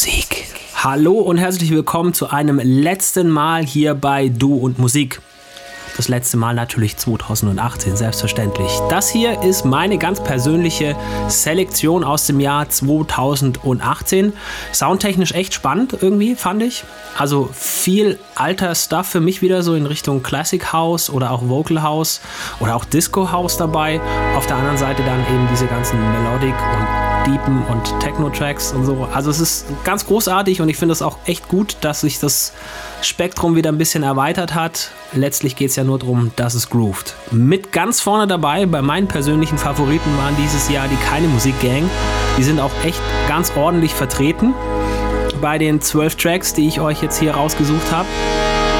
Musik. Hallo und herzlich willkommen zu einem letzten Mal hier bei Du und Musik. Das letzte Mal natürlich 2018, selbstverständlich. Das hier ist meine ganz persönliche Selektion aus dem Jahr 2018. Soundtechnisch echt spannend irgendwie, fand ich. Also viel alter Stuff für mich wieder so in Richtung Classic House oder auch Vocal House oder auch Disco House dabei. Auf der anderen Seite dann eben diese ganzen Melodic und Deepen und Techno-Tracks und so. Also es ist ganz großartig und ich finde es auch echt gut, dass sich das Spektrum wieder ein bisschen erweitert hat. Letztlich geht es ja nur darum, dass es groovt. Mit ganz vorne dabei, bei meinen persönlichen Favoriten waren dieses Jahr die Keine Musik Gang. Die sind auch echt ganz ordentlich vertreten bei den zwölf Tracks, die ich euch jetzt hier rausgesucht habe.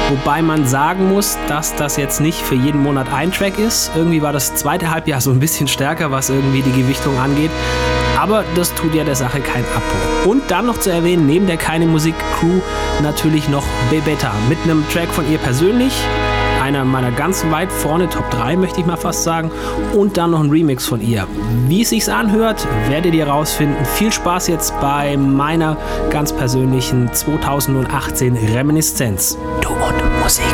Wobei man sagen muss, dass das jetzt nicht für jeden Monat ein Track ist. Irgendwie war das zweite Halbjahr so ein bisschen stärker, was irgendwie die Gewichtung angeht. Aber das tut ja der Sache keinen Abbruch. Und dann noch zu erwähnen, neben der Keine Musik Crew natürlich noch Bebetta mit einem Track von ihr persönlich. Einer meiner ganz weit vorne Top 3, möchte ich mal fast sagen. Und dann noch ein Remix von ihr. Wie es sich anhört, werdet ihr rausfinden. Viel Spaß jetzt bei meiner ganz persönlichen 2018 Reminiszenz. Du und Musik.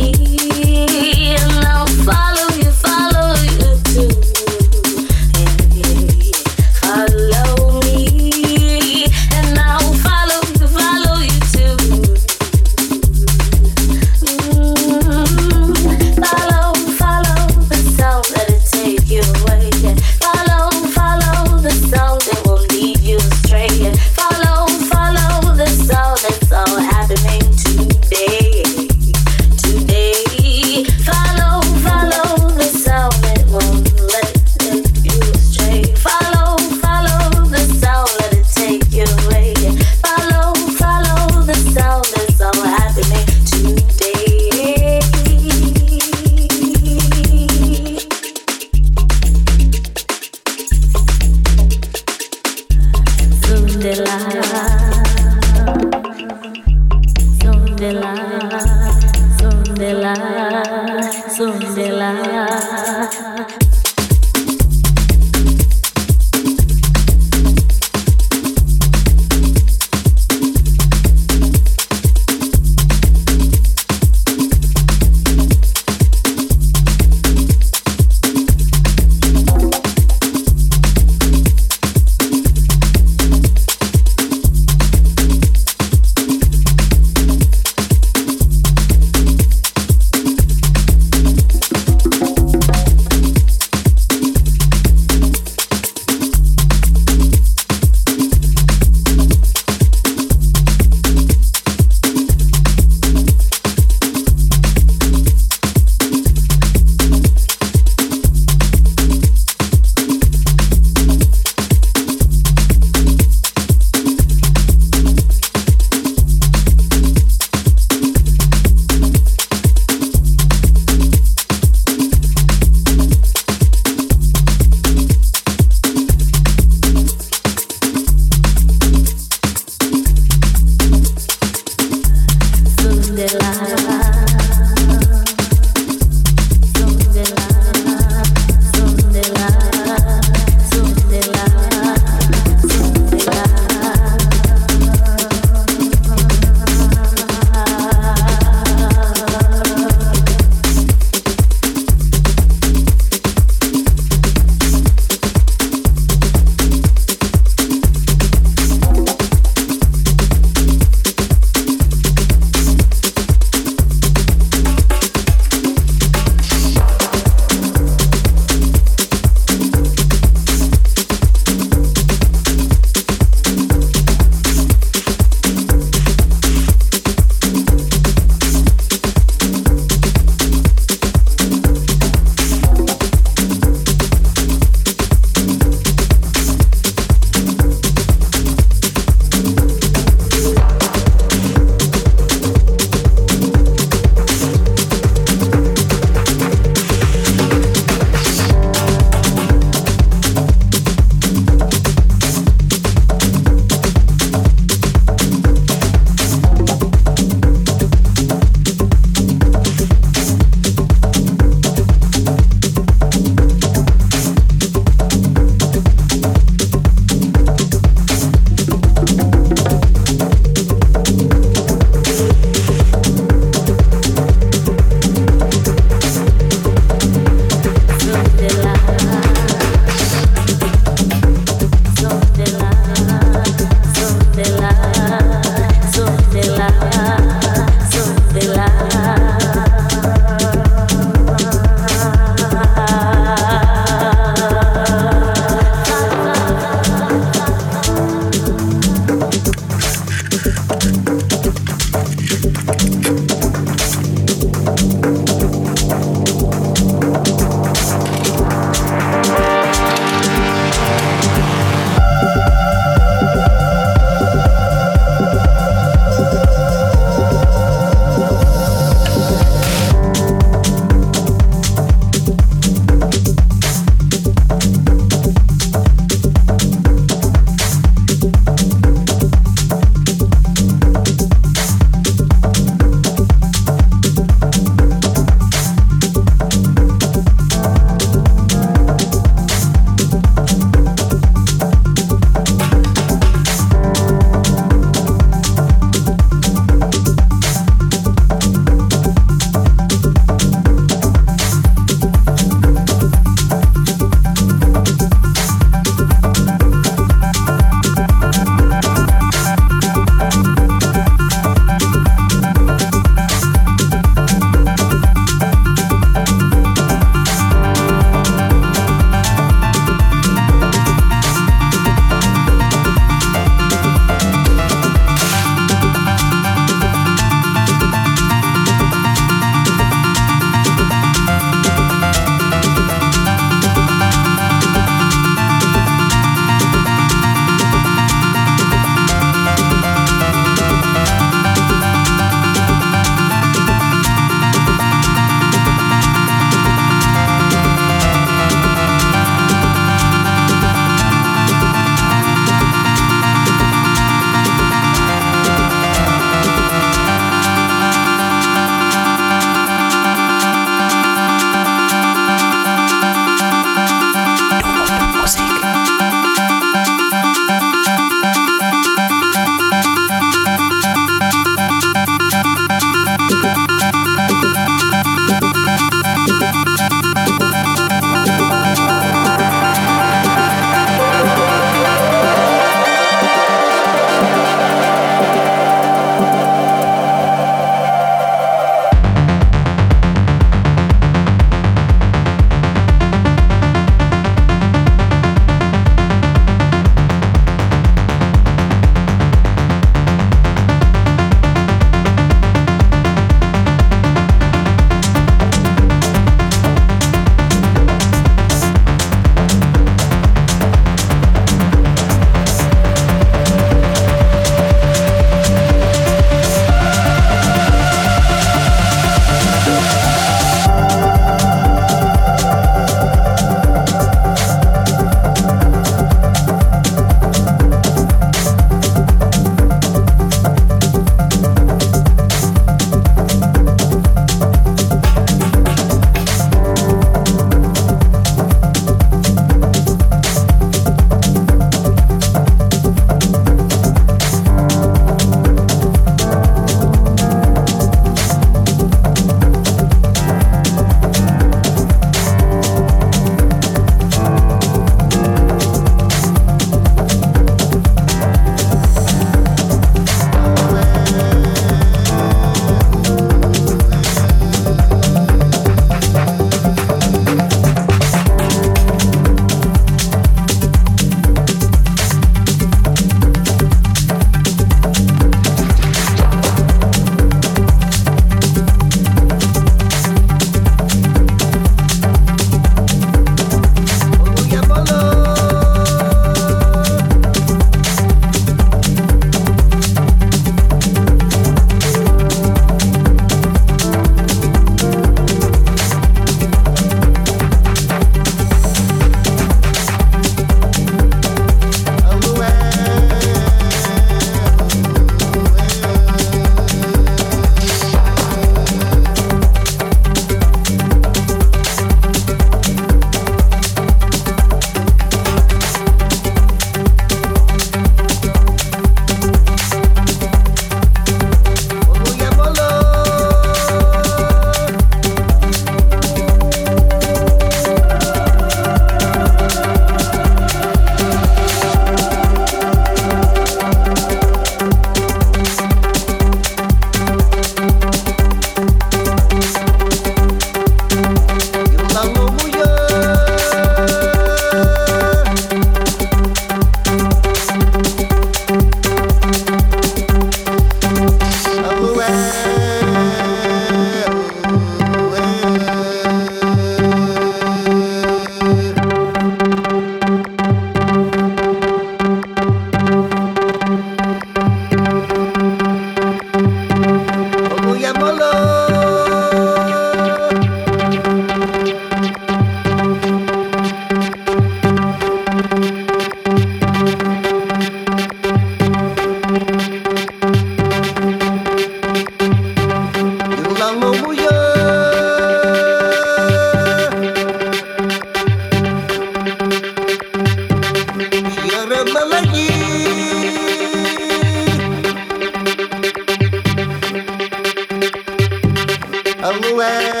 away.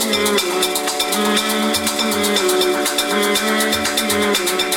Thank you.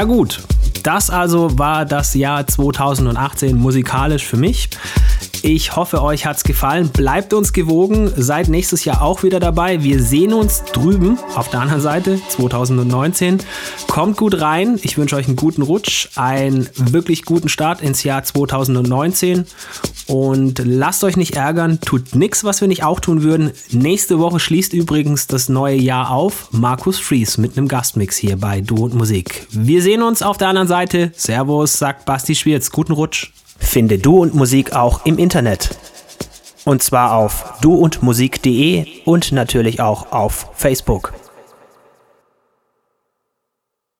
Ja gut, das also war das Jahr 2018 musikalisch für mich. Ich hoffe, euch hat's gefallen. Bleibt uns gewogen. Seid nächstes Jahr auch wieder dabei. Wir sehen uns drüben auf der anderen Seite 2019. Kommt gut rein. Ich wünsche euch einen guten Rutsch, einen wirklich guten Start ins Jahr 2019 und lasst euch nicht ärgern. Tut nichts, was wir nicht auch tun würden. Nächste Woche schließt übrigens das neue Jahr auf. Markus Fries mit einem Gastmix hier bei Du und Musik. Wir sehen uns auf der anderen Seite. Servus, sagt Basti Schwierz. Guten Rutsch. Finde Du und Musik auch im Internet. Und zwar auf duundmusik.de und natürlich auch auf Facebook.